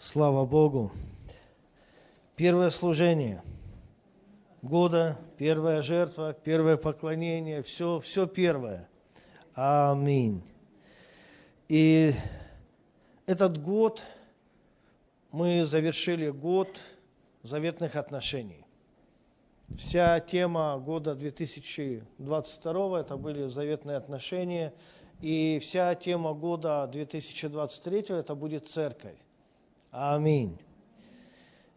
Слава Богу. Первое служение года, первая жертва, первое поклонение, все, все первое. Аминь. И этот год мы завершили год заветных отношений. Вся тема года 2022 это были заветные отношения, и вся тема года 2023 это будет церковь. Аминь.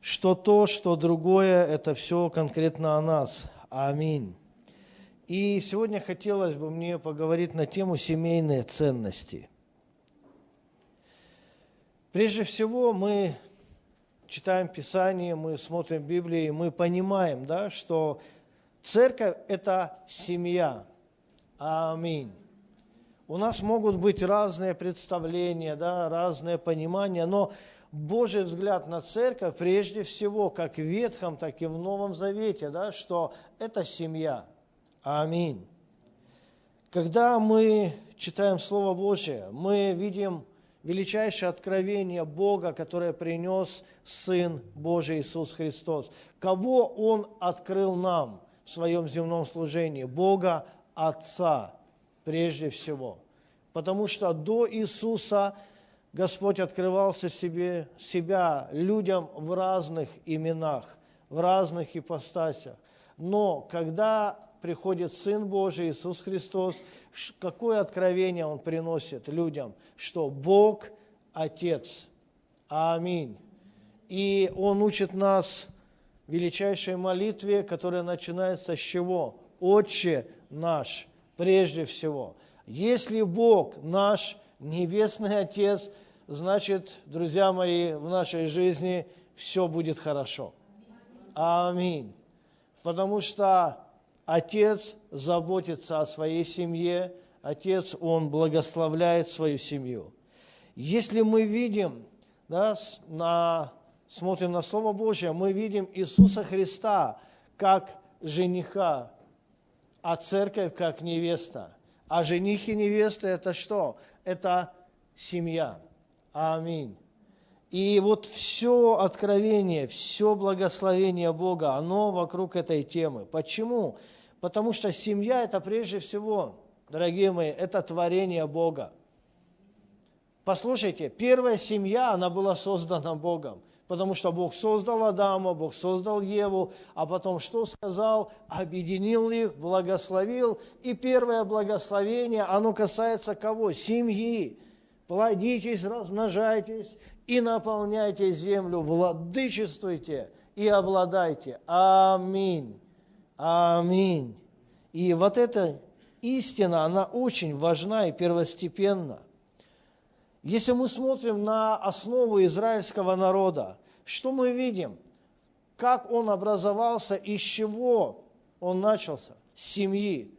Что то, что другое, это все конкретно о нас. Аминь. И сегодня хотелось бы мне поговорить на тему семейные ценности. Прежде всего, мы читаем Писание, мы смотрим Библию, мы понимаем, да, что церковь – это семья. Аминь. У нас могут быть разные представления, да, разные понимания, но Божий взгляд на церковь прежде всего, как в Ветхом, так и в Новом Завете, да, что это семья. Аминь. Когда мы читаем Слово Божие, мы видим величайшее откровение Бога, которое принес Сын Божий Иисус Христос. Кого Он открыл нам в своем земном служении? Бога Отца прежде всего. Потому что до Иисуса – Господь открывался себе, себя людям в разных именах, в разных ипостасях. Но когда приходит Сын Божий, Иисус Христос, какое откровение Он приносит людям? Что Бог – Отец. Аминь. И Он учит нас величайшей молитве, которая начинается с чего? «Отче наш» прежде всего. Если Бог наш Небесный Отец, значит, друзья мои, в нашей жизни все будет хорошо. Аминь. Потому что Отец заботится о своей семье, Отец, Он благословляет свою семью. Если мы видим, да, на, смотрим на Слово Божье, мы видим Иисуса Христа как жениха, а церковь как невеста. А жених и невеста – это что? Это семья. Аминь. И вот все откровение, все благословение Бога, оно вокруг этой темы. Почему? Потому что семья – это прежде всего, дорогие мои, это творение Бога. Послушайте, первая семья, она была создана Богом, потому что Бог создал Адама, Бог создал Еву, а потом что сказал? Объединил их, благословил. И первое благословение, оно касается кого? Семьи. Плодитесь, размножайтесь и наполняйте землю, владычествуйте и обладайте. Аминь. Аминь. И вот эта истина, она очень важна и первостепенна – если мы смотрим на основу израильского народа, что мы видим? Как он образовался, из чего он начался? С семьи.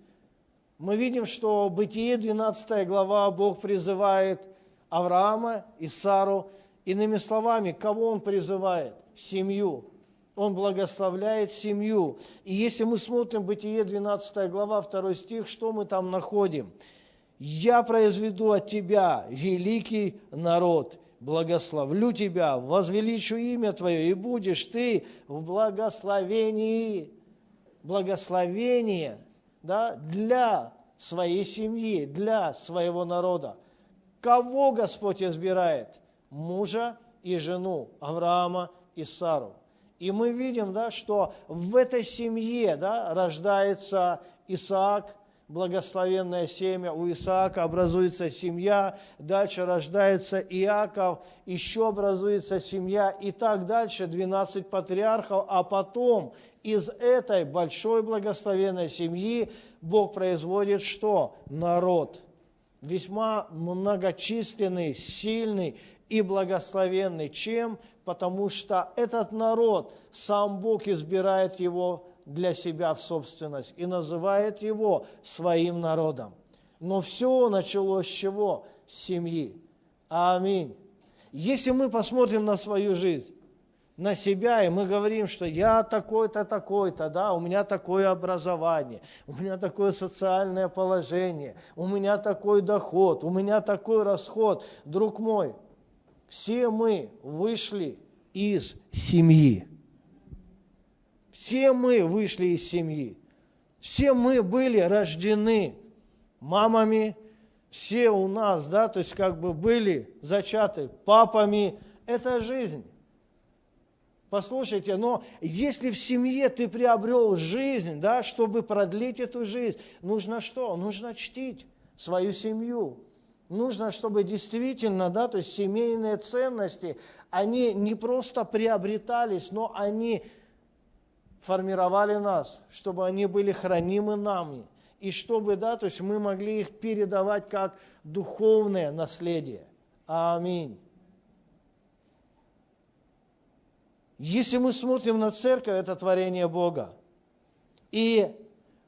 Мы видим, что Бытие 12 глава Бог призывает Авраама и Сару. Иными словами, кого он призывает? Семью. Он благословляет семью. И если мы смотрим Бытие 12 глава, 2 стих, что мы там находим? Я произведу от тебя великий народ, благословлю тебя, возвеличу имя твое, и будешь ты в благословении. Благословение да, для своей семьи, для своего народа. Кого Господь избирает? Мужа и жену, Авраама и Сару. И мы видим, да, что в этой семье да, рождается Исаак, благословенное семя, у Исаака образуется семья, дальше рождается Иаков, еще образуется семья, и так дальше 12 патриархов, а потом из этой большой благословенной семьи Бог производит что? Народ. Весьма многочисленный, сильный и благословенный. Чем? Потому что этот народ, сам Бог избирает его для себя в собственность и называет его своим народом. Но все началось с чего? С семьи. Аминь. Если мы посмотрим на свою жизнь, на себя, и мы говорим, что я такой-то, такой-то, да, у меня такое образование, у меня такое социальное положение, у меня такой доход, у меня такой расход. Друг мой, все мы вышли из семьи. Все мы вышли из семьи. Все мы были рождены мамами, все у нас, да, то есть как бы были зачаты папами. Это жизнь. Послушайте, но если в семье ты приобрел жизнь, да, чтобы продлить эту жизнь, нужно что? Нужно чтить свою семью. Нужно, чтобы действительно, да, то есть семейные ценности, они не просто приобретались, но они формировали нас, чтобы они были хранимы нами, и чтобы, да, то есть мы могли их передавать как духовное наследие. Аминь. Если мы смотрим на церковь, это творение Бога. И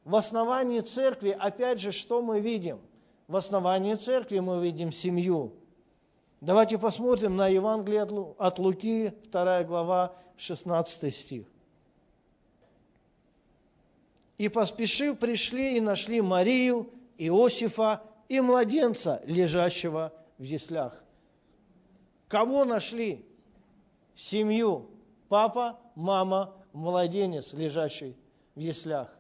в основании церкви, опять же, что мы видим? В основании церкви мы видим семью. Давайте посмотрим на Евангелие от Луки, 2 глава, 16 стих. «И поспешив пришли и нашли Марию, Иосифа и младенца, лежащего в яслях». Кого нашли? Семью папа, мама, младенец, лежащий в яслях.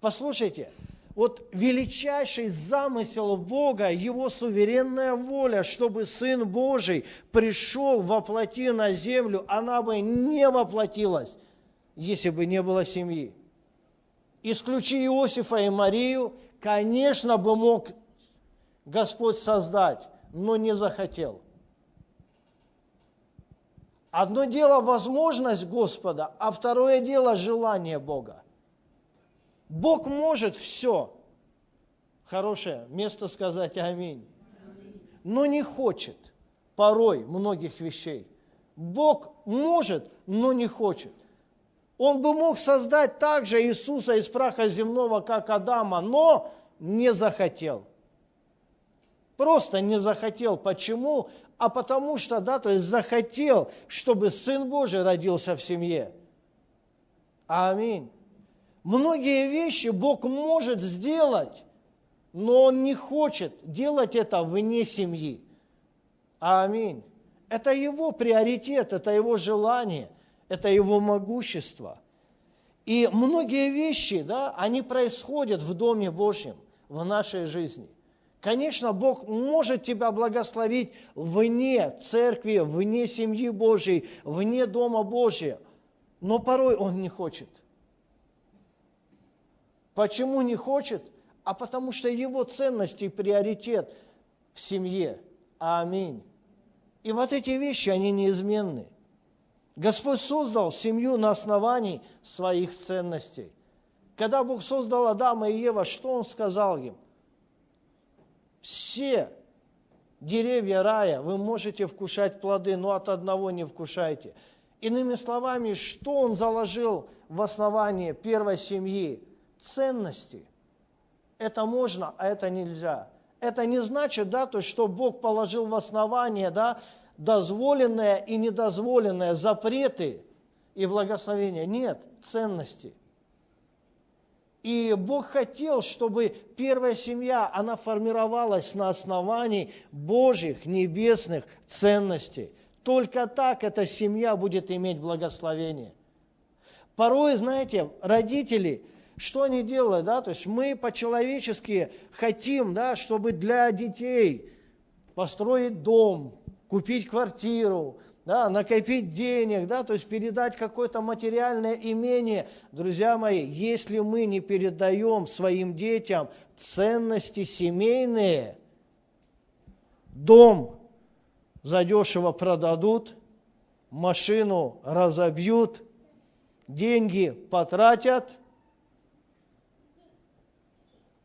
Послушайте, вот величайший замысел Бога, Его суверенная воля, чтобы Сын Божий пришел воплоти на землю, она бы не воплотилась, если бы не было семьи. Исключи Иосифа и Марию, конечно бы мог Господь создать, но не захотел – Одно дело возможность Господа, а второе дело желание Бога. Бог может все. Хорошее место сказать аминь. Но не хочет порой многих вещей. Бог может, но не хочет. Он бы мог создать также Иисуса из праха земного, как Адама, но не захотел. Просто не захотел. Почему? а потому что, да, то есть захотел, чтобы Сын Божий родился в семье. Аминь. Многие вещи Бог может сделать, но Он не хочет делать это вне семьи. Аминь. Это Его приоритет, это Его желание, это Его могущество. И многие вещи, да, они происходят в Доме Божьем, в нашей жизни – Конечно, Бог может тебя благословить вне церкви, вне семьи Божьей, вне Дома Божьего, но порой Он не хочет. Почему не хочет? А потому что Его ценности и приоритет в семье. Аминь. И вот эти вещи, они неизменны. Господь создал семью на основании своих ценностей. Когда Бог создал Адама и Ева, что Он сказал им – все деревья рая вы можете вкушать плоды, но от одного не вкушайте. Иными словами, что он заложил в основании первой семьи? Ценности. Это можно, а это нельзя. Это не значит, да, то, что Бог положил в основание, да, дозволенное и недозволенное, запреты и благословения. Нет, ценности. И Бог хотел, чтобы первая семья, она формировалась на основании Божьих небесных ценностей. Только так эта семья будет иметь благословение. Порой, знаете, родители, что они делают, да, то есть мы по-человечески хотим, да, чтобы для детей построить дом, купить квартиру, да, накопить денег, да, то есть передать какое-то материальное имение. Друзья мои, если мы не передаем своим детям ценности семейные, дом задешево продадут, машину разобьют, деньги потратят.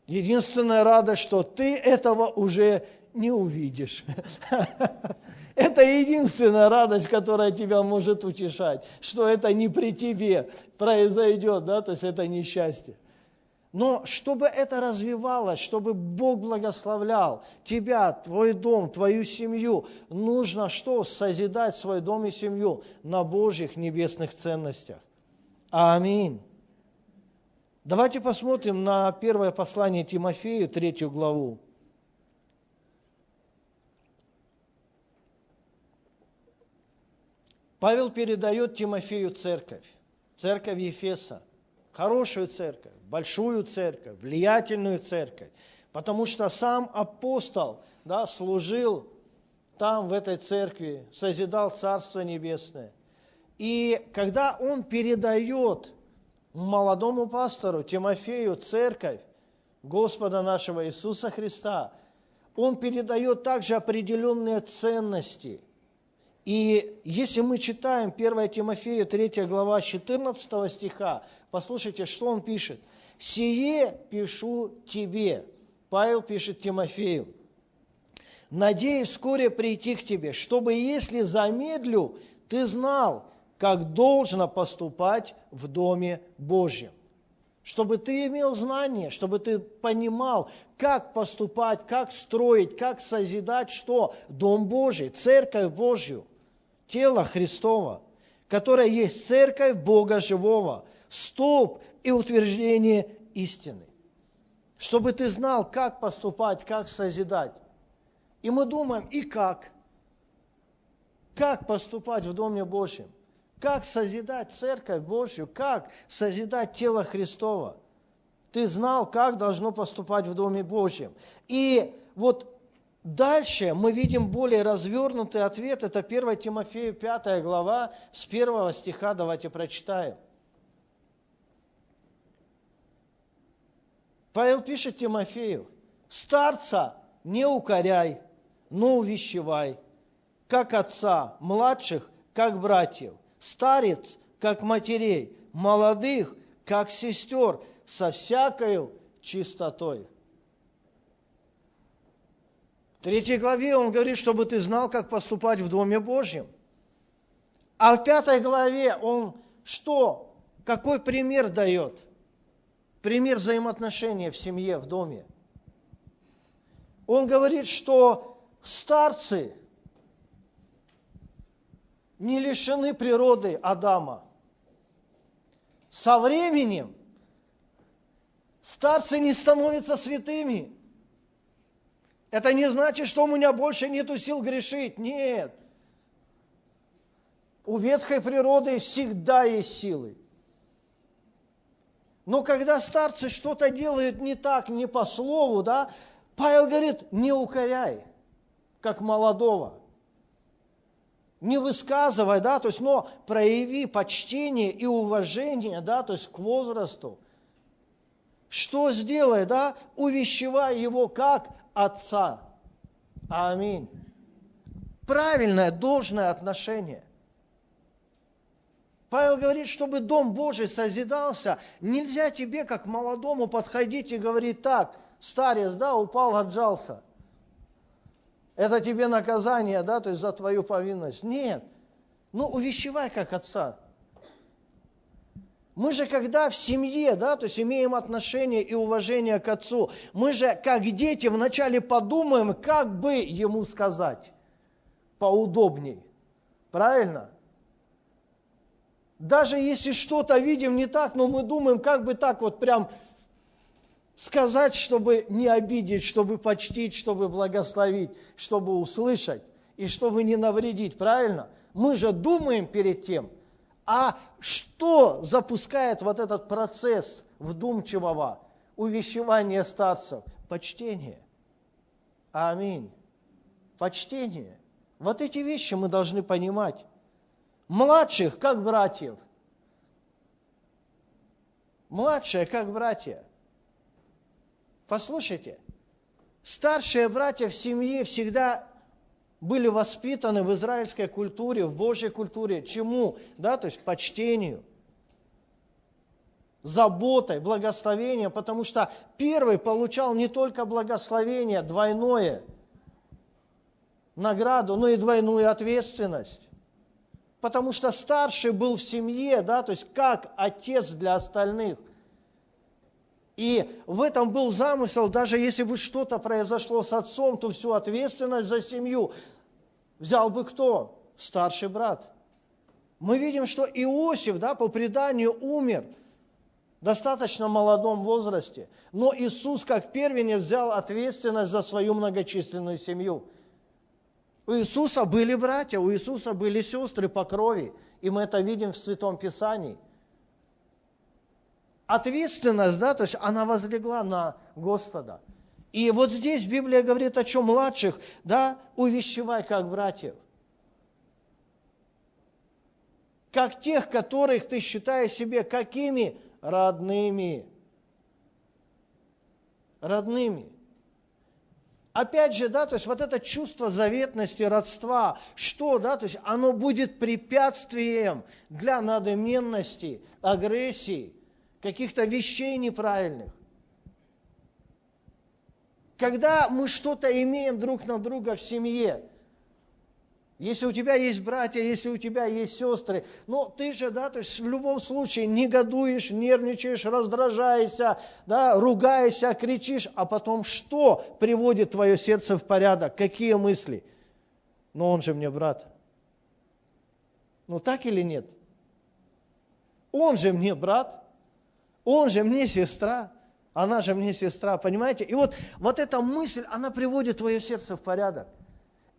Единственная радость, что ты этого уже не увидишь. Это единственная радость, которая тебя может утешать, что это не при тебе произойдет, да, то есть это несчастье. Но чтобы это развивалось, чтобы Бог благословлял тебя, твой дом, твою семью, нужно что? Созидать свой дом и семью на Божьих небесных ценностях. Аминь. Давайте посмотрим на первое послание Тимофею, третью главу. Павел передает Тимофею церковь, церковь Ефеса, хорошую церковь, большую церковь, влиятельную церковь, потому что сам апостол да, служил там, в этой церкви, созидал Царство Небесное. И когда он передает молодому пастору Тимофею церковь Господа нашего Иисуса Христа, он передает также определенные ценности. И если мы читаем 1 Тимофею 3 глава 14 стиха, послушайте, что он пишет. «Сие пишу тебе». Павел пишет Тимофею. «Надеюсь вскоре прийти к тебе, чтобы, если замедлю, ты знал, как должно поступать в Доме Божьем. Чтобы ты имел знание, чтобы ты понимал, как поступать, как строить, как созидать что? Дом Божий, Церковь Божью, тело Христова, которое есть Церковь Бога Живого, столб и утверждение истины. Чтобы ты знал, как поступать, как созидать. И мы думаем, и как? Как поступать в Доме Божьем? Как созидать Церковь Божью? Как созидать тело Христова? Ты знал, как должно поступать в Доме Божьем. И вот дальше мы видим более развернутый ответ. Это 1 Тимофею 5 глава с 1 стиха. Давайте прочитаем. Павел пишет Тимофею, «Старца не укоряй, но увещевай, как отца, младших, как братьев, старец, как матерей, молодых, как сестер, со всякою чистотой. Третьей главе он говорит, чтобы ты знал, как поступать в Доме Божьем. А в пятой главе он что? Какой пример дает? Пример взаимоотношения в семье, в доме. Он говорит, что старцы – не лишены природы Адама. Со временем старцы не становятся святыми. Это не значит, что у меня больше нет сил грешить. Нет. У ветхой природы всегда есть силы. Но когда старцы что-то делают не так, не по слову, да, Павел говорит, не укоряй, как молодого – не высказывай, да, то есть, но прояви почтение и уважение, да, то есть к возрасту. Что сделай, да, увещевай его как отца. Аминь. Правильное, должное отношение. Павел говорит, чтобы Дом Божий созидался, нельзя тебе, как молодому, подходить и говорить так, старец, да, упал, отжался – это тебе наказание, да, то есть за твою повинность. Нет. Ну, увещевай как отца. Мы же когда в семье, да, то есть имеем отношение и уважение к отцу, мы же как дети вначале подумаем, как бы ему сказать поудобней. Правильно? Даже если что-то видим не так, но мы думаем, как бы так вот прям сказать, чтобы не обидеть, чтобы почтить, чтобы благословить, чтобы услышать и чтобы не навредить, правильно? Мы же думаем перед тем, а что запускает вот этот процесс вдумчивого увещевания старцев? Почтение. Аминь. Почтение. Вот эти вещи мы должны понимать. Младших, как братьев. Младшие, как братья – Послушайте, старшие братья в семье всегда были воспитаны в израильской культуре, в Божьей культуре. Чему? Да, то есть почтению, заботой, благословением, потому что первый получал не только благословение двойное, награду, но и двойную ответственность. Потому что старший был в семье, да, то есть как отец для остальных – и в этом был замысел, даже если бы что-то произошло с отцом, то всю ответственность за семью взял бы кто? Старший брат. Мы видим, что Иосиф, да, по преданию умер в достаточно молодом возрасте, но Иисус как первенец взял ответственность за свою многочисленную семью. У Иисуса были братья, у Иисуса были сестры по крови, и мы это видим в Святом Писании. Ответственность, да, то есть она возлегла на Господа. И вот здесь Библия говорит о чем младших, да, увещевай как братьев. Как тех, которых ты считаешь себе какими? Родными. Родными. Опять же, да, то есть вот это чувство заветности, родства, что, да, то есть оно будет препятствием для надменности, агрессии, каких-то вещей неправильных. Когда мы что-то имеем друг на друга в семье, если у тебя есть братья, если у тебя есть сестры, ну ты же, да, то есть в любом случае негодуешь, нервничаешь, раздражаешься, да, ругаешься, кричишь, а потом что приводит твое сердце в порядок? Какие мысли? Ну он же мне брат. Ну так или нет? Он же мне брат, он же мне сестра, она же мне сестра, понимаете? И вот, вот эта мысль, она приводит твое сердце в порядок.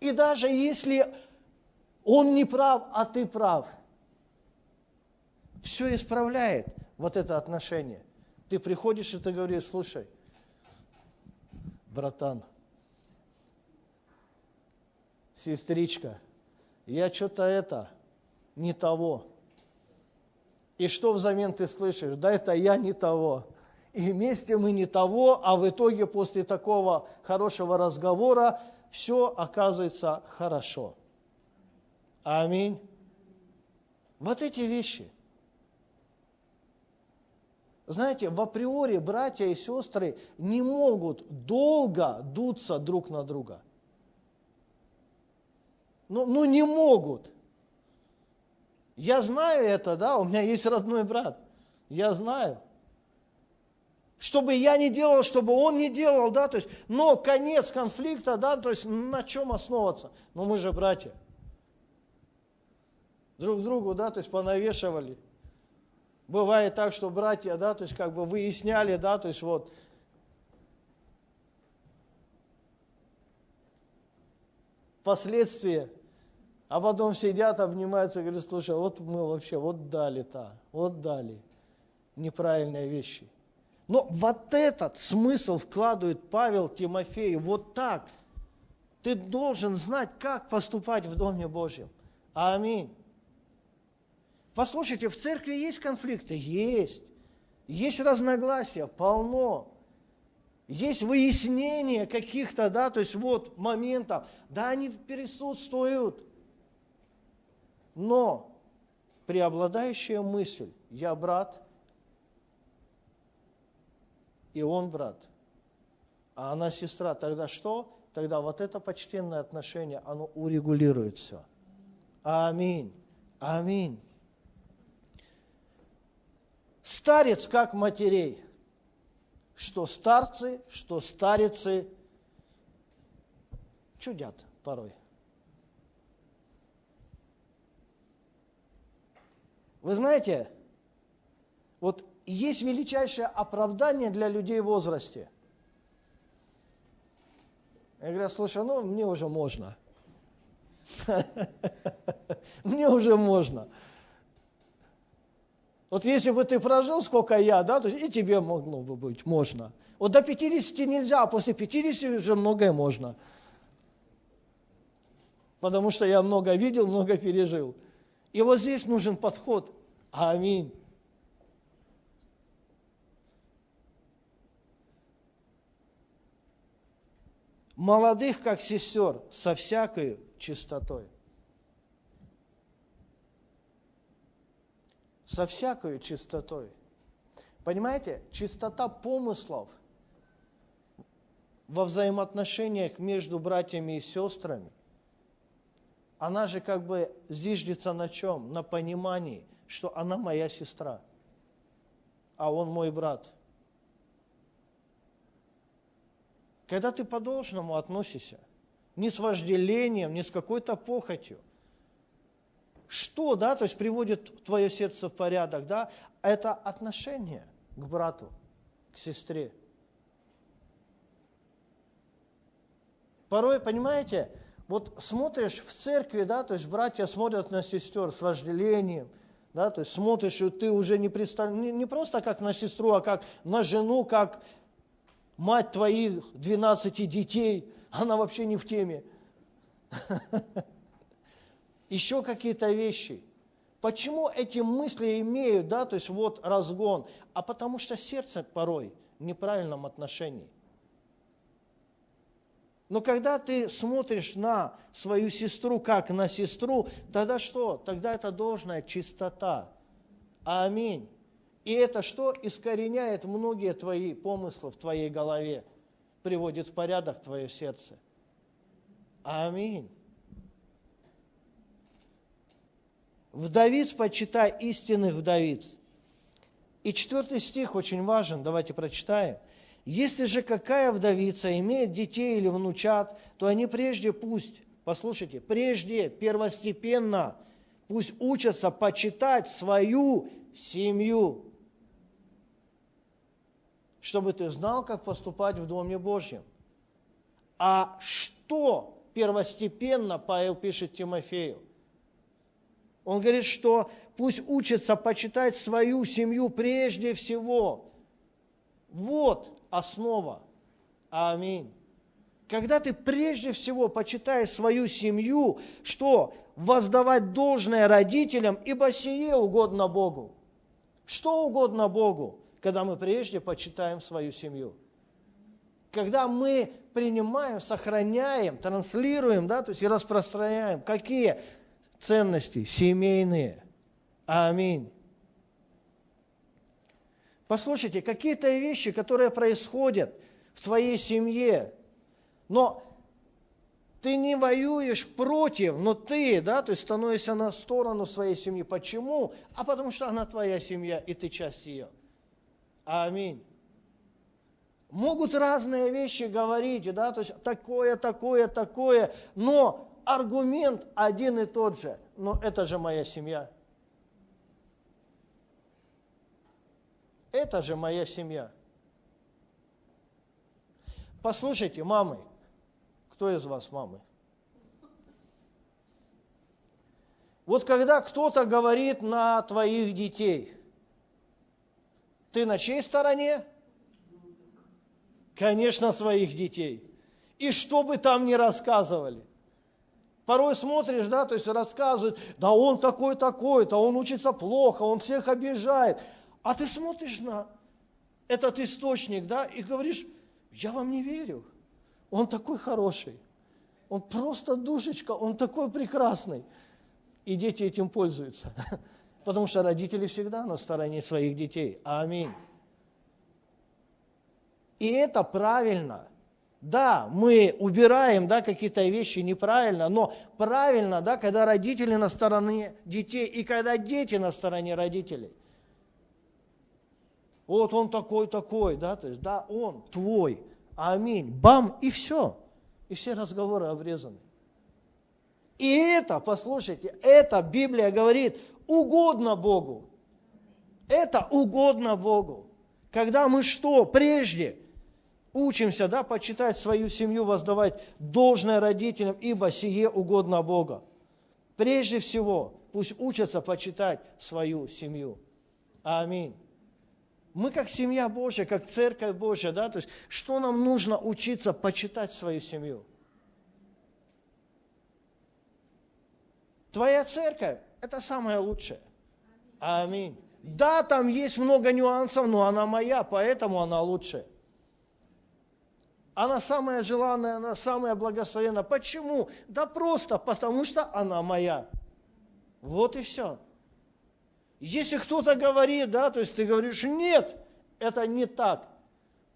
И даже если он не прав, а ты прав, все исправляет вот это отношение. Ты приходишь и ты говоришь, слушай, братан, сестричка, я что-то это, не того. И что взамен ты слышишь? Да это я не того. И вместе мы не того, а в итоге после такого хорошего разговора все оказывается хорошо. Аминь. Вот эти вещи. Знаете, в априори братья и сестры не могут долго дуться друг на друга. Ну, ну не могут. Я знаю это, да, у меня есть родной брат. Я знаю. Чтобы я не делал, чтобы он не делал, да, то есть, но конец конфликта, да, то есть на чем основываться? Ну мы же братья друг другу, да, то есть понавешивали. Бывает так, что братья, да, то есть как бы выясняли, да, то есть вот, последствия, а потом сидят, обнимаются говорят, слушай, вот мы вообще, вот дали-то, вот дали неправильные вещи. Но вот этот смысл вкладывает Павел Тимофею вот так. Ты должен знать, как поступать в Доме Божьем. Аминь. Послушайте, в церкви есть конфликты? Есть. Есть разногласия? Полно. Есть выяснение каких-то, да, то есть вот моментов. Да, они присутствуют. Но преобладающая мысль, я брат, и он брат, а она сестра, тогда что? Тогда вот это почтенное отношение, оно урегулирует все. Аминь. Аминь. Старец как матерей. Что старцы, что старицы чудят порой. Вы знаете, вот есть величайшее оправдание для людей в возрасте. Я говорю, слушай, ну мне уже можно. Мне уже можно. Вот если бы ты прожил, сколько я, да, то и тебе могло бы быть, можно. Вот до 50 нельзя, а после 50 уже многое можно. Потому что я много видел, много пережил. И вот здесь нужен подход. Аминь. Молодых, как сестер, со всякой чистотой. со всякой чистотой. Понимаете, чистота помыслов во взаимоотношениях между братьями и сестрами, она же как бы зиждется на чем? На понимании, что она моя сестра, а он мой брат. Когда ты по-должному относишься, не с вожделением, не с какой-то похотью – что, да, то есть приводит твое сердце в порядок, да, это отношение к брату, к сестре. Порой, понимаете, вот смотришь в церкви, да, то есть братья смотрят на сестер с вожделением, да, то есть смотришь, и ты уже не представляешь, не, не просто как на сестру, а как на жену, как мать твоих 12 детей, она вообще не в теме. Еще какие-то вещи. Почему эти мысли имеют, да, то есть вот разгон? А потому что сердце порой в неправильном отношении. Но когда ты смотришь на свою сестру как на сестру, тогда что? Тогда это должная чистота. Аминь. И это что? Искореняет многие твои помыслы в твоей голове, приводит в порядок твое сердце. Аминь. Вдовиц почитай истинных вдовиц. И четвертый стих очень важен, давайте прочитаем. Если же какая вдовица имеет детей или внучат, то они прежде пусть, послушайте, прежде первостепенно пусть учатся почитать свою семью, чтобы ты знал, как поступать в Доме Божьем. А что первостепенно, Павел пишет Тимофею? Он говорит, что пусть учатся почитать свою семью прежде всего. Вот основа. Аминь. Когда ты прежде всего почитаешь свою семью, что воздавать должное родителям, ибо сие угодно Богу. Что угодно Богу, когда мы прежде почитаем свою семью. Когда мы принимаем, сохраняем, транслируем, да, то есть и распространяем, какие ценности семейные. Аминь. Послушайте, какие-то вещи, которые происходят в твоей семье, но ты не воюешь против, но ты, да, то есть становишься на сторону своей семьи. Почему? А потому что она твоя семья, и ты часть ее. Аминь. Могут разные вещи говорить, да, то есть такое, такое, такое, но аргумент один и тот же. Но это же моя семья. Это же моя семья. Послушайте, мамы, кто из вас мамы? Вот когда кто-то говорит на твоих детей, ты на чьей стороне? Конечно, своих детей. И что бы там ни рассказывали. Порой смотришь, да, то есть рассказывают, да он такой-такой, то он учится плохо, он всех обижает. А ты смотришь на этот источник, да, и говоришь, я вам не верю. Он такой хороший. Он просто душечка, он такой прекрасный. И дети этим пользуются. Потому что родители всегда на стороне своих детей. Аминь. И это правильно. Да, мы убираем да, какие-то вещи неправильно, но правильно, да, когда родители на стороне детей и когда дети на стороне родителей – вот он такой-такой, да, то есть, да, он твой, аминь, бам, и все. И все разговоры обрезаны. И это, послушайте, это Библия говорит, угодно Богу. Это угодно Богу. Когда мы что? Прежде учимся, да, почитать свою семью, воздавать должное родителям, ибо сие угодно Бога. Прежде всего, пусть учатся почитать свою семью. Аминь. Мы как семья Божья, как церковь Божья, да, то есть что нам нужно учиться почитать свою семью? Твоя церковь – это самое лучшее. Аминь. Да, там есть много нюансов, но она моя, поэтому она лучшая. Она самая желанная, она самая благословенная. Почему? Да просто потому, что она моя. Вот и все. Если кто-то говорит, да, то есть ты говоришь, нет, это не так.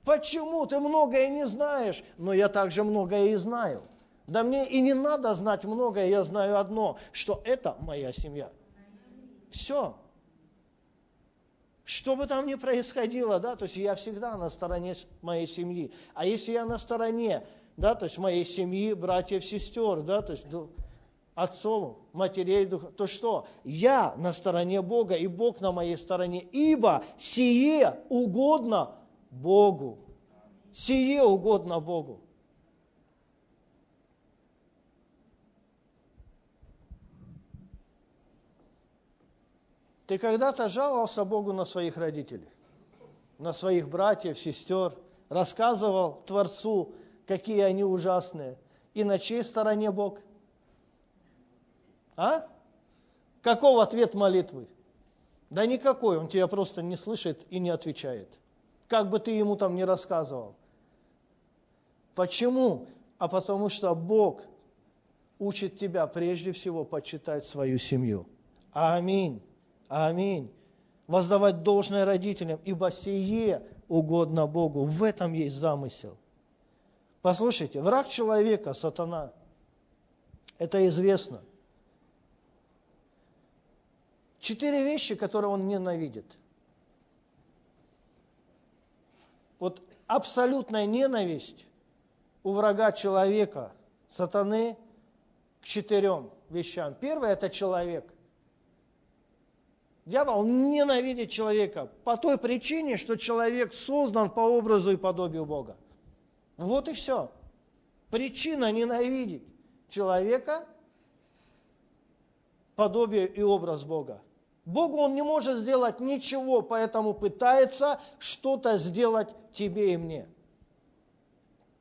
Почему? Ты многое не знаешь, но я также многое и знаю. Да мне и не надо знать многое, я знаю одно, что это моя семья. Все. Что бы там ни происходило, да, то есть я всегда на стороне моей семьи. А если я на стороне, да, то есть моей семьи, братьев, сестер, да, то есть отцов, матерей, то что? Я на стороне Бога, и Бог на моей стороне, ибо сие угодно Богу. Сие угодно Богу. Ты когда-то жаловался Богу на своих родителей, на своих братьев, сестер, рассказывал Творцу, какие они ужасные. И на чьей стороне Бог? А? Каков ответ молитвы? Да никакой, он тебя просто не слышит и не отвечает. Как бы ты ему там ни рассказывал. Почему? А потому что Бог учит тебя прежде всего почитать свою семью. Аминь. Аминь. Воздавать должное родителям, ибо сие угодно Богу. В этом есть замысел. Послушайте, враг человека, сатана, это известно. Четыре вещи, которые он ненавидит. Вот абсолютная ненависть у врага человека, сатаны, к четырем вещам. Первое – это человек. Дьявол ненавидит человека по той причине, что человек создан по образу и подобию Бога. Вот и все. Причина ненавидеть человека – подобие и образ Бога. Богу он не может сделать ничего, поэтому пытается что-то сделать тебе и мне.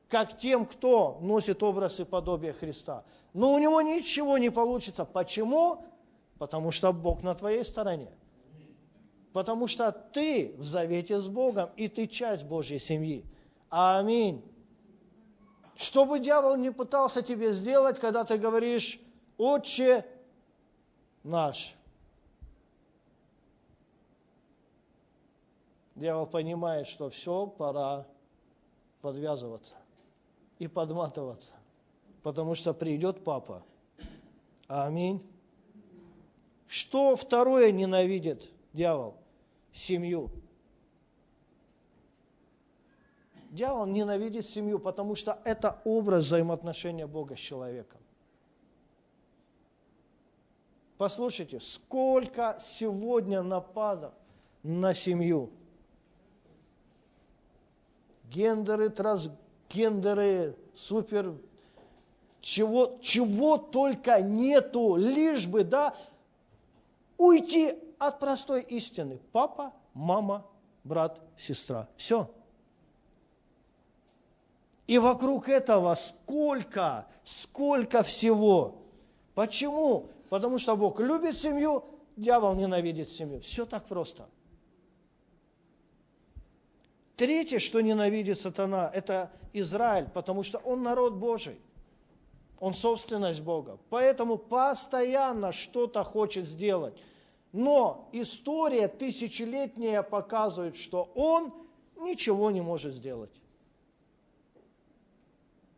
Как тем, кто носит образ и подобие Христа. Но у него ничего не получится. Почему? Потому что Бог на твоей стороне. Потому что ты в завете с Богом, и ты часть Божьей семьи. Аминь. Что бы дьявол не пытался тебе сделать, когда ты говоришь «Отче наш», Дьявол понимает, что все, пора подвязываться и подматываться, потому что придет папа. Аминь. Что второе ненавидит дьявол? Семью. Дьявол ненавидит семью, потому что это образ взаимоотношения Бога с человеком. Послушайте, сколько сегодня нападов на семью – гендеры, трансгендеры, супер, чего, чего только нету, лишь бы, да, уйти от простой истины. Папа, мама, брат, сестра. Все. И вокруг этого сколько, сколько всего. Почему? Потому что Бог любит семью, дьявол ненавидит семью. Все так просто. Третье, что ненавидит сатана, это Израиль, потому что он народ Божий. Он собственность Бога. Поэтому постоянно что-то хочет сделать. Но история тысячелетняя показывает, что он ничего не может сделать.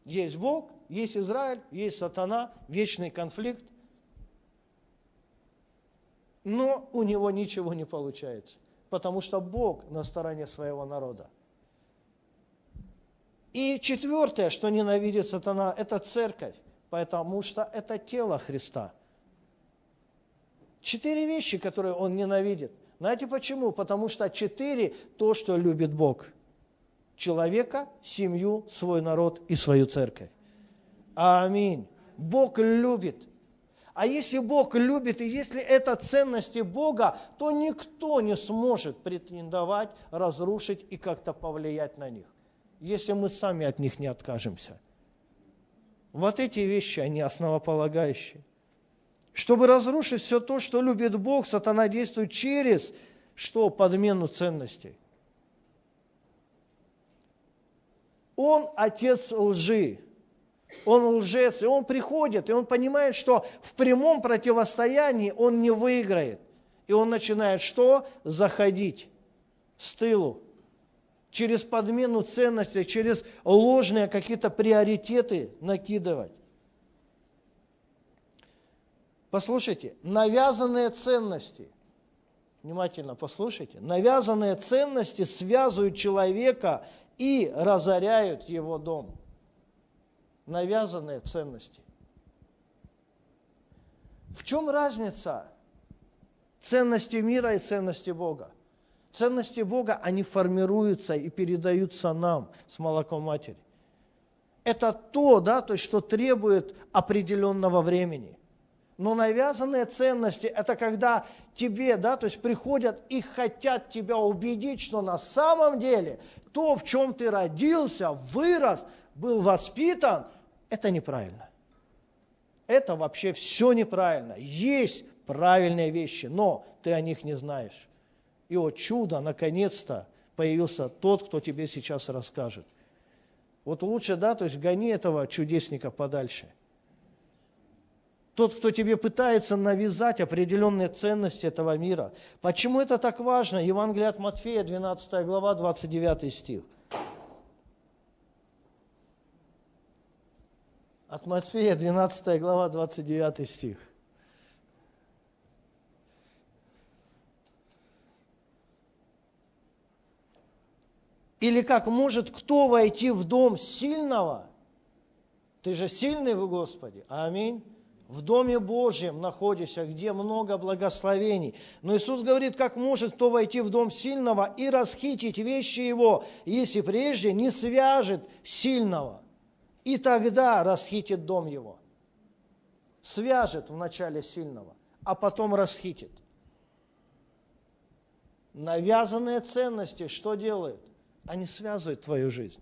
Есть Бог, есть Израиль, есть сатана, вечный конфликт. Но у него ничего не получается потому что Бог на стороне своего народа. И четвертое, что ненавидит сатана, это церковь, потому что это тело Христа. Четыре вещи, которые он ненавидит. Знаете почему? Потому что четыре – то, что любит Бог. Человека, семью, свой народ и свою церковь. Аминь. Бог любит а если Бог любит, и если это ценности Бога, то никто не сможет претендовать, разрушить и как-то повлиять на них, если мы сами от них не откажемся. Вот эти вещи, они основополагающие. Чтобы разрушить все то, что любит Бог, сатана действует через что? Подмену ценностей. Он отец лжи он лжец, и он приходит, и он понимает, что в прямом противостоянии он не выиграет. И он начинает что? Заходить с тылу, через подмену ценностей, через ложные какие-то приоритеты накидывать. Послушайте, навязанные ценности, внимательно послушайте, навязанные ценности связывают человека и разоряют его дом – навязанные ценности. В чем разница ценности мира и ценности Бога? Ценности Бога, они формируются и передаются нам с молоком матери. Это то, да, то есть, что требует определенного времени. Но навязанные ценности – это когда тебе, да, то есть приходят и хотят тебя убедить, что на самом деле то, в чем ты родился, вырос, был воспитан, это неправильно. Это вообще все неправильно. Есть правильные вещи, но ты о них не знаешь. И о чудо, наконец-то появился тот, кто тебе сейчас расскажет. Вот лучше, да, то есть гони этого чудесника подальше – тот, кто тебе пытается навязать определенные ценности этого мира. Почему это так важно? Евангелие от Матфея, 12 глава, 29 стих. От Матфея, 12 глава, 29 стих. Или как может кто войти в дом сильного? Ты же сильный в Господе. Аминь в Доме Божьем находишься, где много благословений. Но Иисус говорит, как может кто войти в дом сильного и расхитить вещи его, если прежде не свяжет сильного, и тогда расхитит дом его. Свяжет вначале сильного, а потом расхитит. Навязанные ценности что делают? Они связывают твою жизнь,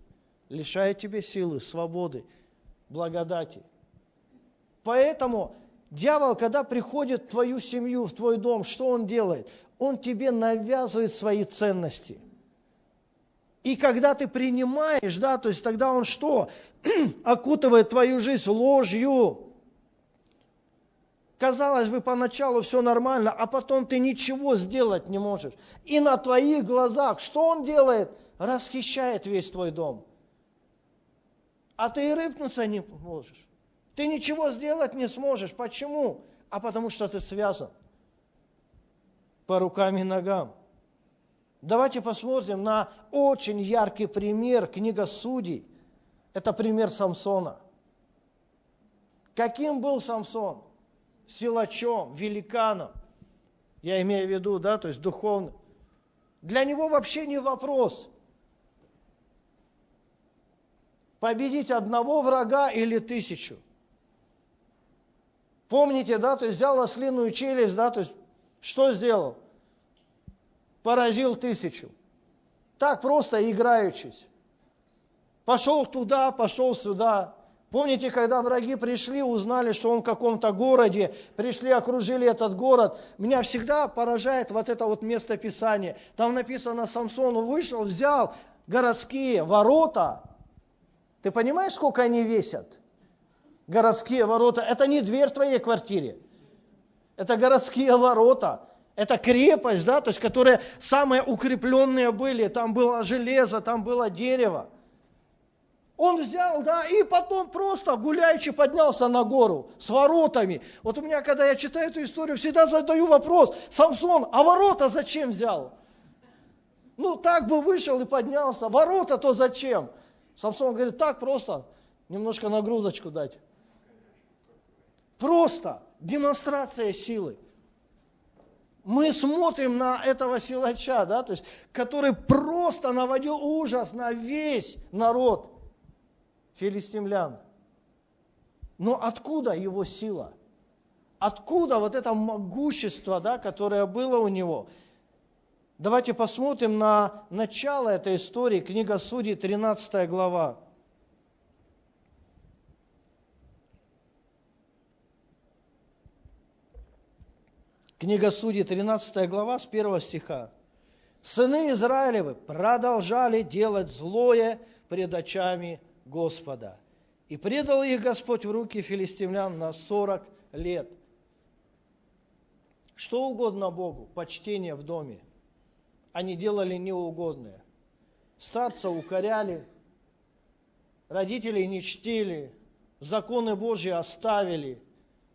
лишают тебе силы, свободы, благодати – Поэтому дьявол, когда приходит в твою семью, в твой дом, что он делает? Он тебе навязывает свои ценности. И когда ты принимаешь, да, то есть тогда он что? Окутывает твою жизнь ложью. Казалось бы, поначалу все нормально, а потом ты ничего сделать не можешь. И на твоих глазах что он делает? Расхищает весь твой дом. А ты и рыпнуться не можешь. Ты ничего сделать не сможешь. Почему? А потому что ты связан по рукам и ногам. Давайте посмотрим на очень яркий пример книга Судей. Это пример Самсона. Каким был Самсон? Силачом, великаном. Я имею в виду, да, то есть духовным. Для него вообще не вопрос. Победить одного врага или тысячу – Помните, да, то есть взял ослиную челюсть, да, то есть что сделал? Поразил тысячу. Так просто играючись. Пошел туда, пошел сюда. Помните, когда враги пришли, узнали, что он в каком-то городе, пришли, окружили этот город. Меня всегда поражает вот это вот место Писания. Там написано, Самсон вышел, взял городские ворота. Ты понимаешь, сколько они весят? Городские ворота, это не дверь в твоей квартире. Это городские ворота. Это крепость, да, то есть, которые самые укрепленные были. Там было железо, там было дерево. Он взял, да, и потом просто гуляючи поднялся на гору с воротами. Вот у меня, когда я читаю эту историю, всегда задаю вопрос, Самсон, а ворота зачем взял? Ну, так бы вышел и поднялся. Ворота-то зачем? Самсон говорит, так просто, немножко нагрузочку дать. Просто демонстрация силы. Мы смотрим на этого силача, да, то есть, который просто наводил ужас на весь народ филистимлян. Но откуда его сила? Откуда вот это могущество, да, которое было у него? Давайте посмотрим на начало этой истории, книга Судей, 13 глава. Книга Судей, 13 глава, с 1 стиха. «Сыны Израилевы продолжали делать злое пред очами Господа, и предал их Господь в руки филистимлян на 40 лет». Что угодно Богу, почтение в доме. Они делали неугодное. Старца укоряли, родителей не чтили, законы Божьи оставили –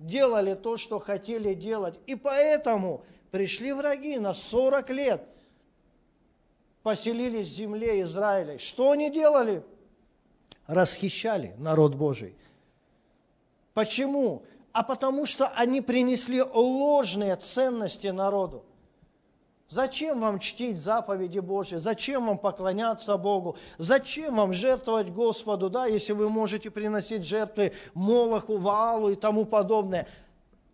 делали то, что хотели делать. И поэтому пришли враги на 40 лет, поселились в земле Израиля. Что они делали? Расхищали народ Божий. Почему? А потому что они принесли ложные ценности народу. Зачем вам чтить заповеди Божьи? Зачем вам поклоняться Богу? Зачем вам жертвовать Господу, да, если вы можете приносить жертвы Молоху, Ваалу и тому подобное?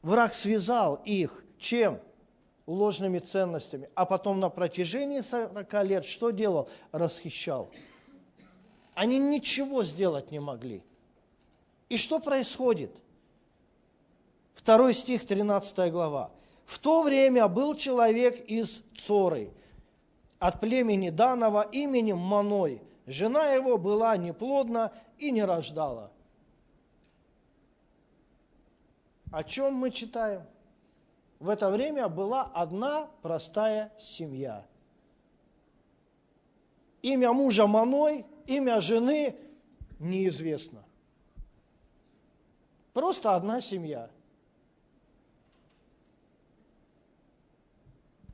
враг связал их чем? Ложными ценностями. А потом на протяжении 40 лет что делал? Расхищал. Они ничего сделать не могли. И что происходит? Второй стих, 13 глава. В то время был человек из Цоры, от племени Данова именем Маной. Жена его была неплодна и не рождала. О чем мы читаем? В это время была одна простая семья. Имя мужа Маной, имя жены неизвестно. Просто одна семья –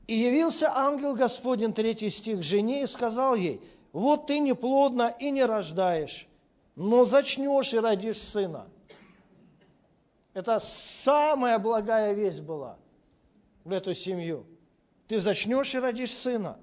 И явился ангел Господень, третий стих, жене и сказал ей, вот ты неплодна и не рождаешь, но зачнешь и родишь сына. Это самая благая весть была в эту семью. Ты зачнешь и родишь сына.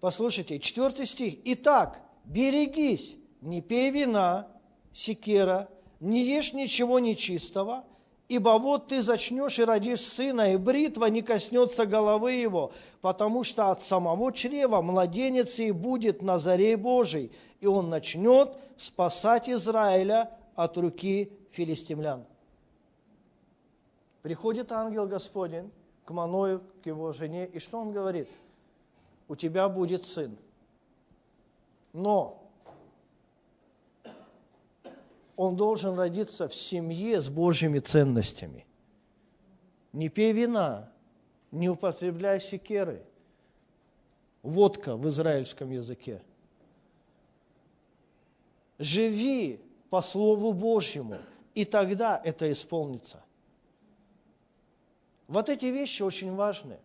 Послушайте, четвертый стих. Итак, берегись, не пей вина, секера, не ешь ничего нечистого, Ибо вот ты зачнешь и родишь сына, и бритва не коснется головы его, потому что от самого чрева младенец и будет на заре Божий, и он начнет спасать Израиля от руки филистимлян. Приходит ангел Господень к Маною, к его жене, и что он говорит? У тебя будет сын. Но он должен родиться в семье с Божьими ценностями. Не пей вина, не употребляй секеры. Водка в израильском языке. Живи по Слову Божьему, и тогда это исполнится. Вот эти вещи очень важны.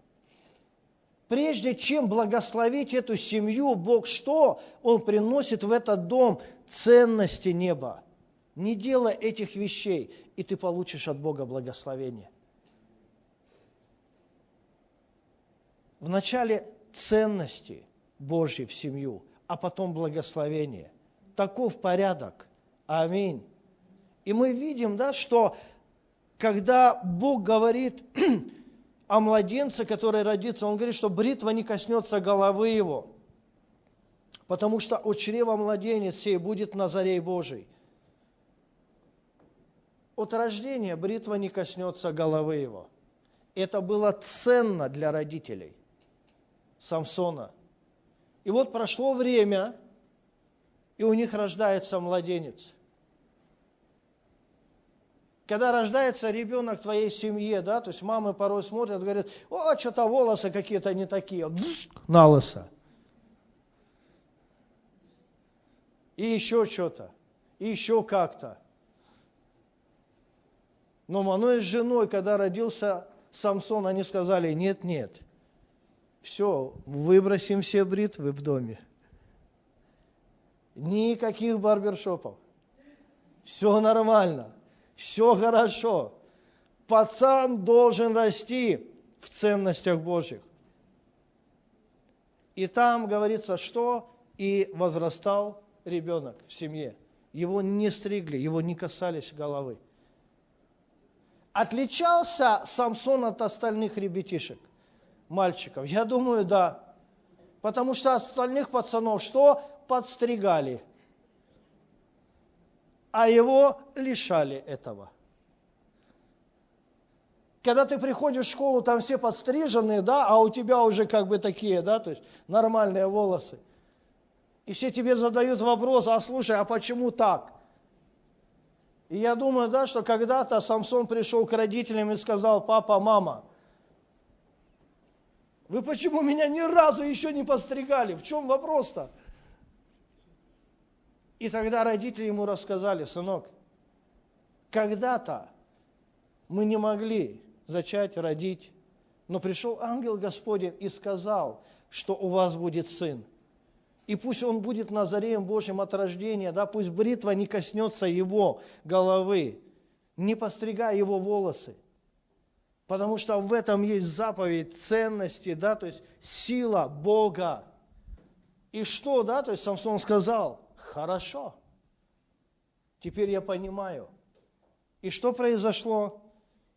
Прежде чем благословить эту семью, Бог что? Он приносит в этот дом ценности неба. Не делай этих вещей, и ты получишь от Бога благословение. Вначале ценности Божьи в семью, а потом благословение. Таков порядок. Аминь. И мы видим, да, что когда Бог говорит о младенце, который родится, Он говорит, что бритва не коснется головы его, потому что от чрева младенец сей будет Назарей Божий от рождения бритва не коснется головы его. Это было ценно для родителей Самсона. И вот прошло время, и у них рождается младенец. Когда рождается ребенок в твоей семье, да, то есть мамы порой смотрят, говорят, о, что-то волосы какие-то не такие, на лысо. И еще что-то, и еще как-то. Но Маной с женой, когда родился Самсон, они сказали, нет, нет, все, выбросим все бритвы в доме. Никаких барбершопов. Все нормально, все хорошо. Пацан должен расти в ценностях Божьих. И там говорится, что и возрастал ребенок в семье. Его не стригли, его не касались головы. Отличался Самсон от остальных ребятишек, мальчиков? Я думаю, да. Потому что остальных пацанов что? Подстригали. А его лишали этого. Когда ты приходишь в школу, там все подстриженные, да, а у тебя уже как бы такие, да, то есть нормальные волосы. И все тебе задают вопрос, а слушай, а почему так? И я думаю, да, что когда-то Самсон пришел к родителям и сказал, папа, мама, вы почему меня ни разу еще не постригали? В чем вопрос-то? И тогда родители ему рассказали, сынок, когда-то мы не могли зачать, родить, но пришел ангел Господень и сказал, что у вас будет сын – и пусть он будет Назареем Божьим от рождения, да, пусть бритва не коснется его головы, не постригая его волосы. Потому что в этом есть заповедь ценности, да, то есть сила Бога. И что, да, то есть Самсон сказал, хорошо, Теперь я понимаю. И что произошло?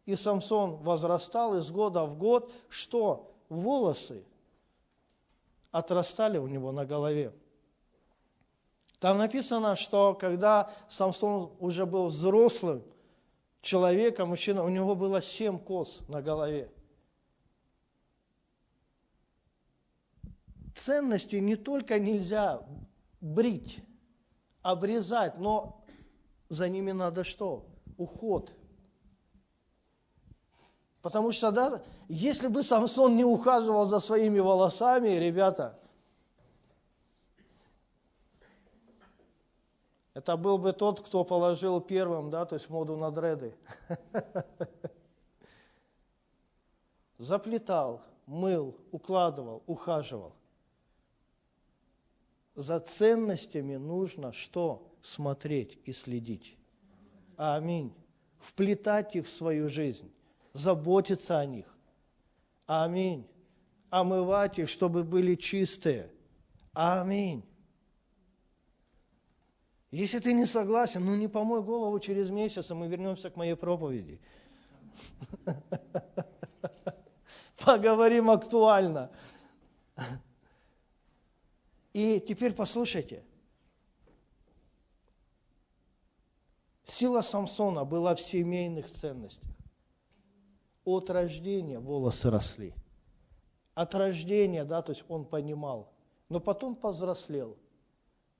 И Самсон возрастал из года в год, что волосы отрастали у него на голове. Там написано, что когда Самсон уже был взрослым человеком, мужчина, у него было семь кос на голове. Ценности не только нельзя брить, обрезать, но за ними надо что? Уход. Потому что, да, если бы Самсон не ухаживал за своими волосами, ребята, это был бы тот, кто положил первым, да, то есть моду на дреды. Заплетал, мыл, укладывал, ухаживал. За ценностями нужно что? Смотреть и следить. Аминь. Вплетать их в свою жизнь, заботиться о них. Аминь. Омывать их, чтобы были чистые. Аминь. Если ты не согласен, ну не помой голову через месяц, и мы вернемся к моей проповеди. Поговорим актуально. И теперь послушайте. Сила Самсона была в семейных ценностях. От рождения волосы росли. От рождения, да, то есть он понимал. Но потом повзрослел.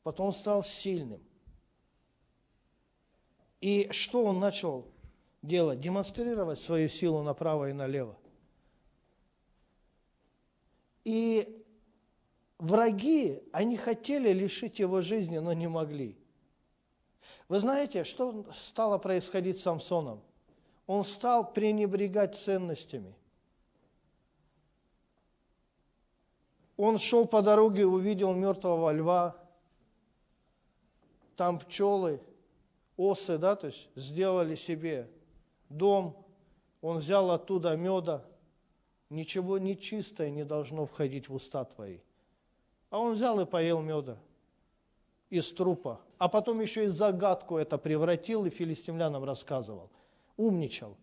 Потом стал сильным. И что он начал делать? Демонстрировать свою силу направо и налево. И враги, они хотели лишить его жизни, но не могли. Вы знаете, что стало происходить с Самсоном? Он стал пренебрегать ценностями. Он шел по дороге, увидел мертвого льва, там пчелы, осы, да, то есть сделали себе дом, он взял оттуда меда, ничего нечистое не должно входить в уста твои. А он взял и поел меда из трупа, а потом еще и загадку это превратил и филистимлянам рассказывал. Умничал.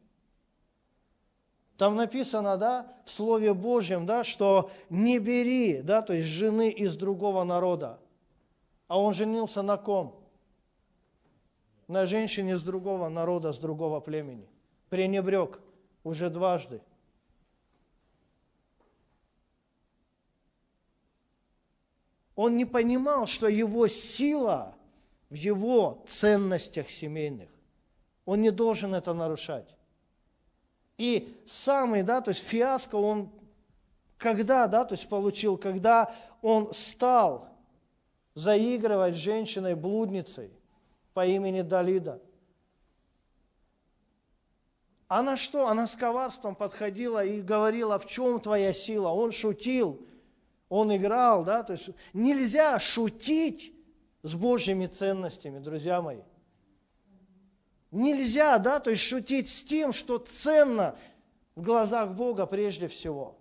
Там написано, да, в Слове Божьем, да, что не бери, да, то есть жены из другого народа. А он женился на ком? На женщине из другого народа, с другого племени. Пренебрег уже дважды. Он не понимал, что его сила в его ценностях семейных. Он не должен это нарушать. И самый, да, то есть фиаско он когда, да, то есть получил, когда он стал заигрывать женщиной-блудницей по имени Далида. Она что? Она с коварством подходила и говорила, в чем твоя сила? Он шутил, он играл, да, то есть нельзя шутить с Божьими ценностями, друзья мои. Нельзя, да, то есть шутить с тем, что ценно в глазах Бога прежде всего.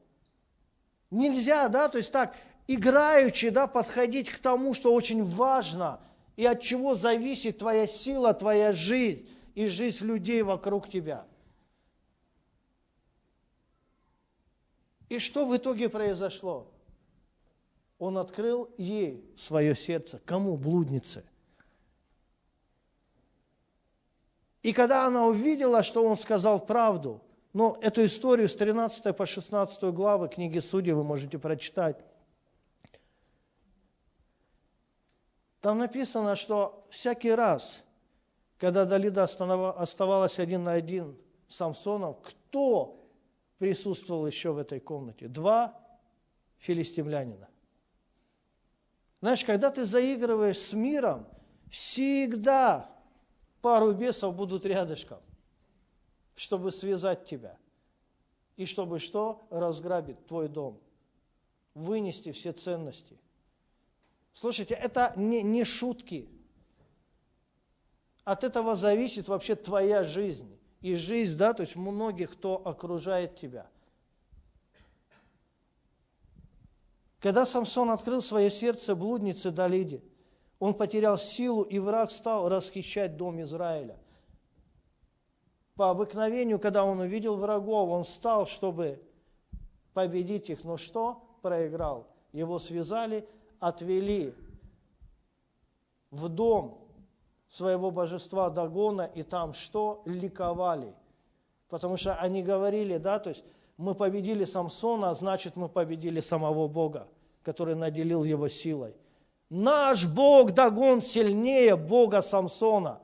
Нельзя, да, то есть так играючи, да, подходить к тому, что очень важно и от чего зависит твоя сила, твоя жизнь и жизнь людей вокруг тебя. И что в итоге произошло? он открыл ей свое сердце. Кому? Блуднице. И когда она увидела, что он сказал правду, но эту историю с 13 по 16 главы книги Судей вы можете прочитать. Там написано, что всякий раз, когда Далида оставалась один на один с Самсоном, кто присутствовал еще в этой комнате? Два филистимлянина. Знаешь, когда ты заигрываешь с миром, всегда пару бесов будут рядышком, чтобы связать тебя. И чтобы что? Разграбить твой дом. Вынести все ценности. Слушайте, это не, не шутки. От этого зависит вообще твоя жизнь. И жизнь, да, то есть многих, кто окружает тебя. Когда Самсон открыл свое сердце блуднице Далиде, Он потерял силу, и враг стал расхищать дом Израиля. По обыкновению, когда он увидел врагов, он встал, чтобы победить их. Но что? Проиграл. Его связали, отвели в дом своего божества Дагона, и там что? Ликовали. Потому что они говорили, да, то есть мы победили Самсона, а значит мы победили самого Бога, который наделил его силой. Наш Бог Дагон сильнее Бога Самсона.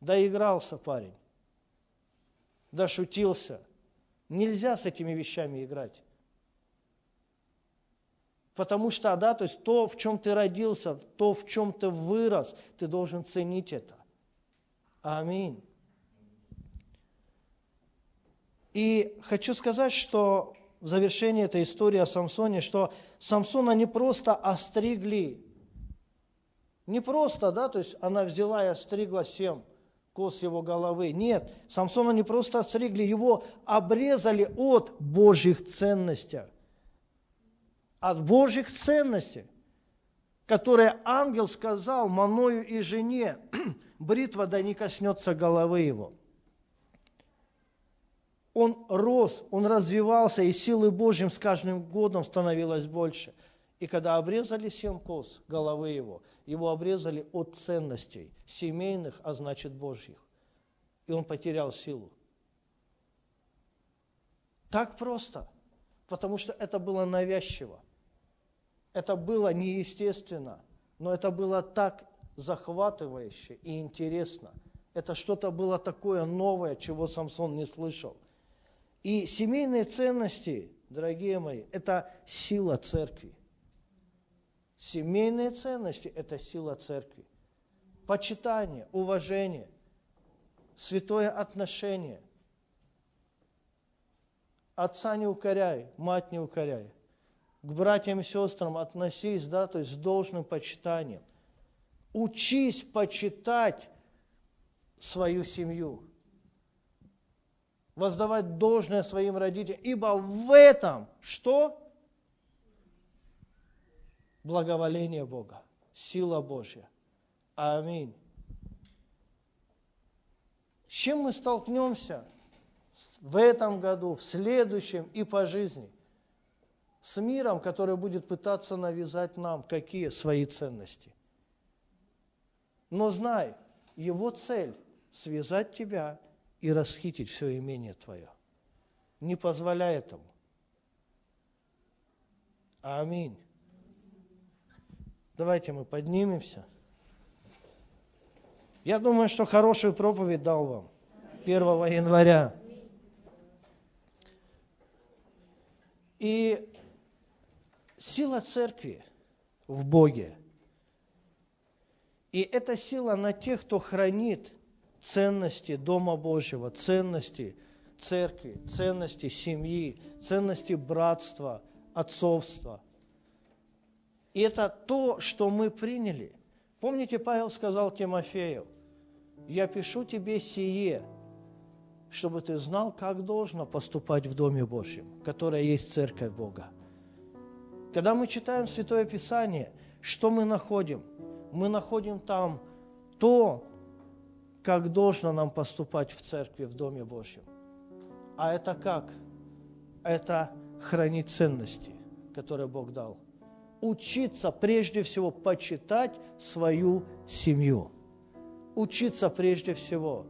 Доигрался парень. Дошутился. Нельзя с этими вещами играть. Потому что, да, то есть то, в чем ты родился, то, в чем ты вырос, ты должен ценить это. Аминь. И хочу сказать, что в завершении этой истории о Самсоне, что Самсона не просто остригли, не просто, да, то есть она взяла и остригла семь кос его головы. Нет, Самсона не просто остригли, его обрезали от Божьих ценностей от Божьих ценностей, которые ангел сказал Маною и жене, бритва да не коснется головы его. Он рос, он развивался, и силы Божьим с каждым годом становилось больше. И когда обрезали семь кос головы его, его обрезали от ценностей, семейных, а значит Божьих. И он потерял силу. Так просто, потому что это было навязчиво. Это было неестественно, но это было так захватывающе и интересно. Это что-то было такое новое, чего Самсон не слышал. И семейные ценности, дорогие мои, это сила церкви. Семейные ценности – это сила церкви. Почитание, уважение, святое отношение. Отца не укоряй, мать не укоряй к братьям и сестрам относись, да, то есть с должным почитанием. Учись почитать свою семью, воздавать должное своим родителям, ибо в этом что? Благоволение Бога, сила Божья. Аминь. С чем мы столкнемся в этом году, в следующем и по жизни? с миром, который будет пытаться навязать нам какие свои ценности. Но знай, его цель – связать тебя и расхитить все имение твое. Не позволяй этому. Аминь. Давайте мы поднимемся. Я думаю, что хорошую проповедь дал вам 1 января. И Сила церкви в Боге. И эта сила на тех, кто хранит ценности Дома Божьего, ценности церкви, ценности семьи, ценности братства, отцовства. И это то, что мы приняли. Помните, Павел сказал Тимофею, «Я пишу тебе сие, чтобы ты знал, как должно поступать в Доме Божьем, которая есть Церковь Бога». Когда мы читаем Святое Писание, что мы находим? Мы находим там то, как должно нам поступать в церкви, в Доме Божьем. А это как? Это хранить ценности, которые Бог дал. Учиться прежде всего почитать свою семью. Учиться прежде всего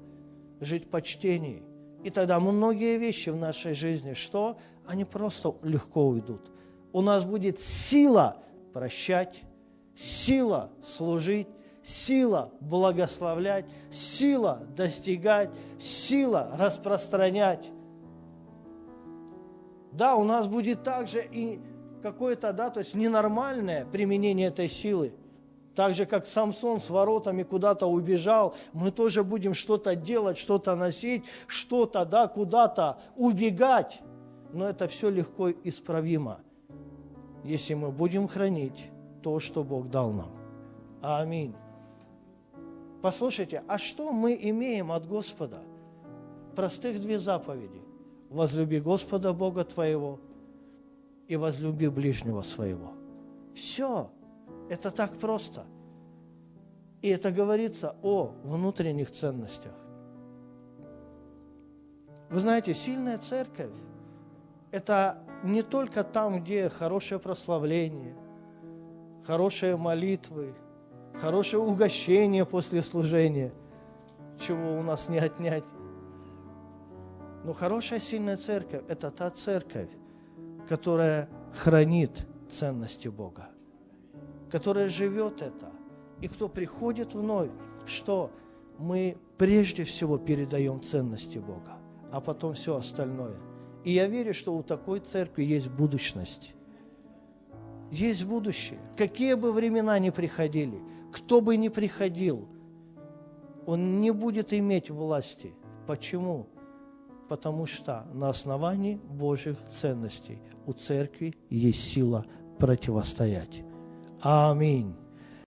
жить в почтении. И тогда многие вещи в нашей жизни, что? Они просто легко уйдут у нас будет сила прощать, сила служить, сила благословлять, сила достигать, сила распространять. Да, у нас будет также и какое-то, да, то есть ненормальное применение этой силы. Так же, как Самсон с воротами куда-то убежал, мы тоже будем что-то делать, что-то носить, что-то, да, куда-то убегать. Но это все легко исправимо если мы будем хранить то, что Бог дал нам. Аминь. Послушайте, а что мы имеем от Господа? Простых две заповеди. Возлюби Господа Бога твоего и возлюби ближнего своего. Все. Это так просто. И это говорится о внутренних ценностях. Вы знаете, сильная церковь – это не только там, где хорошее прославление, хорошие молитвы, хорошее угощение после служения, чего у нас не отнять. Но хорошая сильная церковь – это та церковь, которая хранит ценности Бога, которая живет это. И кто приходит вновь, что мы прежде всего передаем ценности Бога, а потом все остальное. И я верю, что у такой церкви есть будущность. Есть будущее. Какие бы времена ни приходили, кто бы ни приходил, он не будет иметь власти. Почему? Потому что на основании Божьих ценностей у церкви есть сила противостоять. Аминь.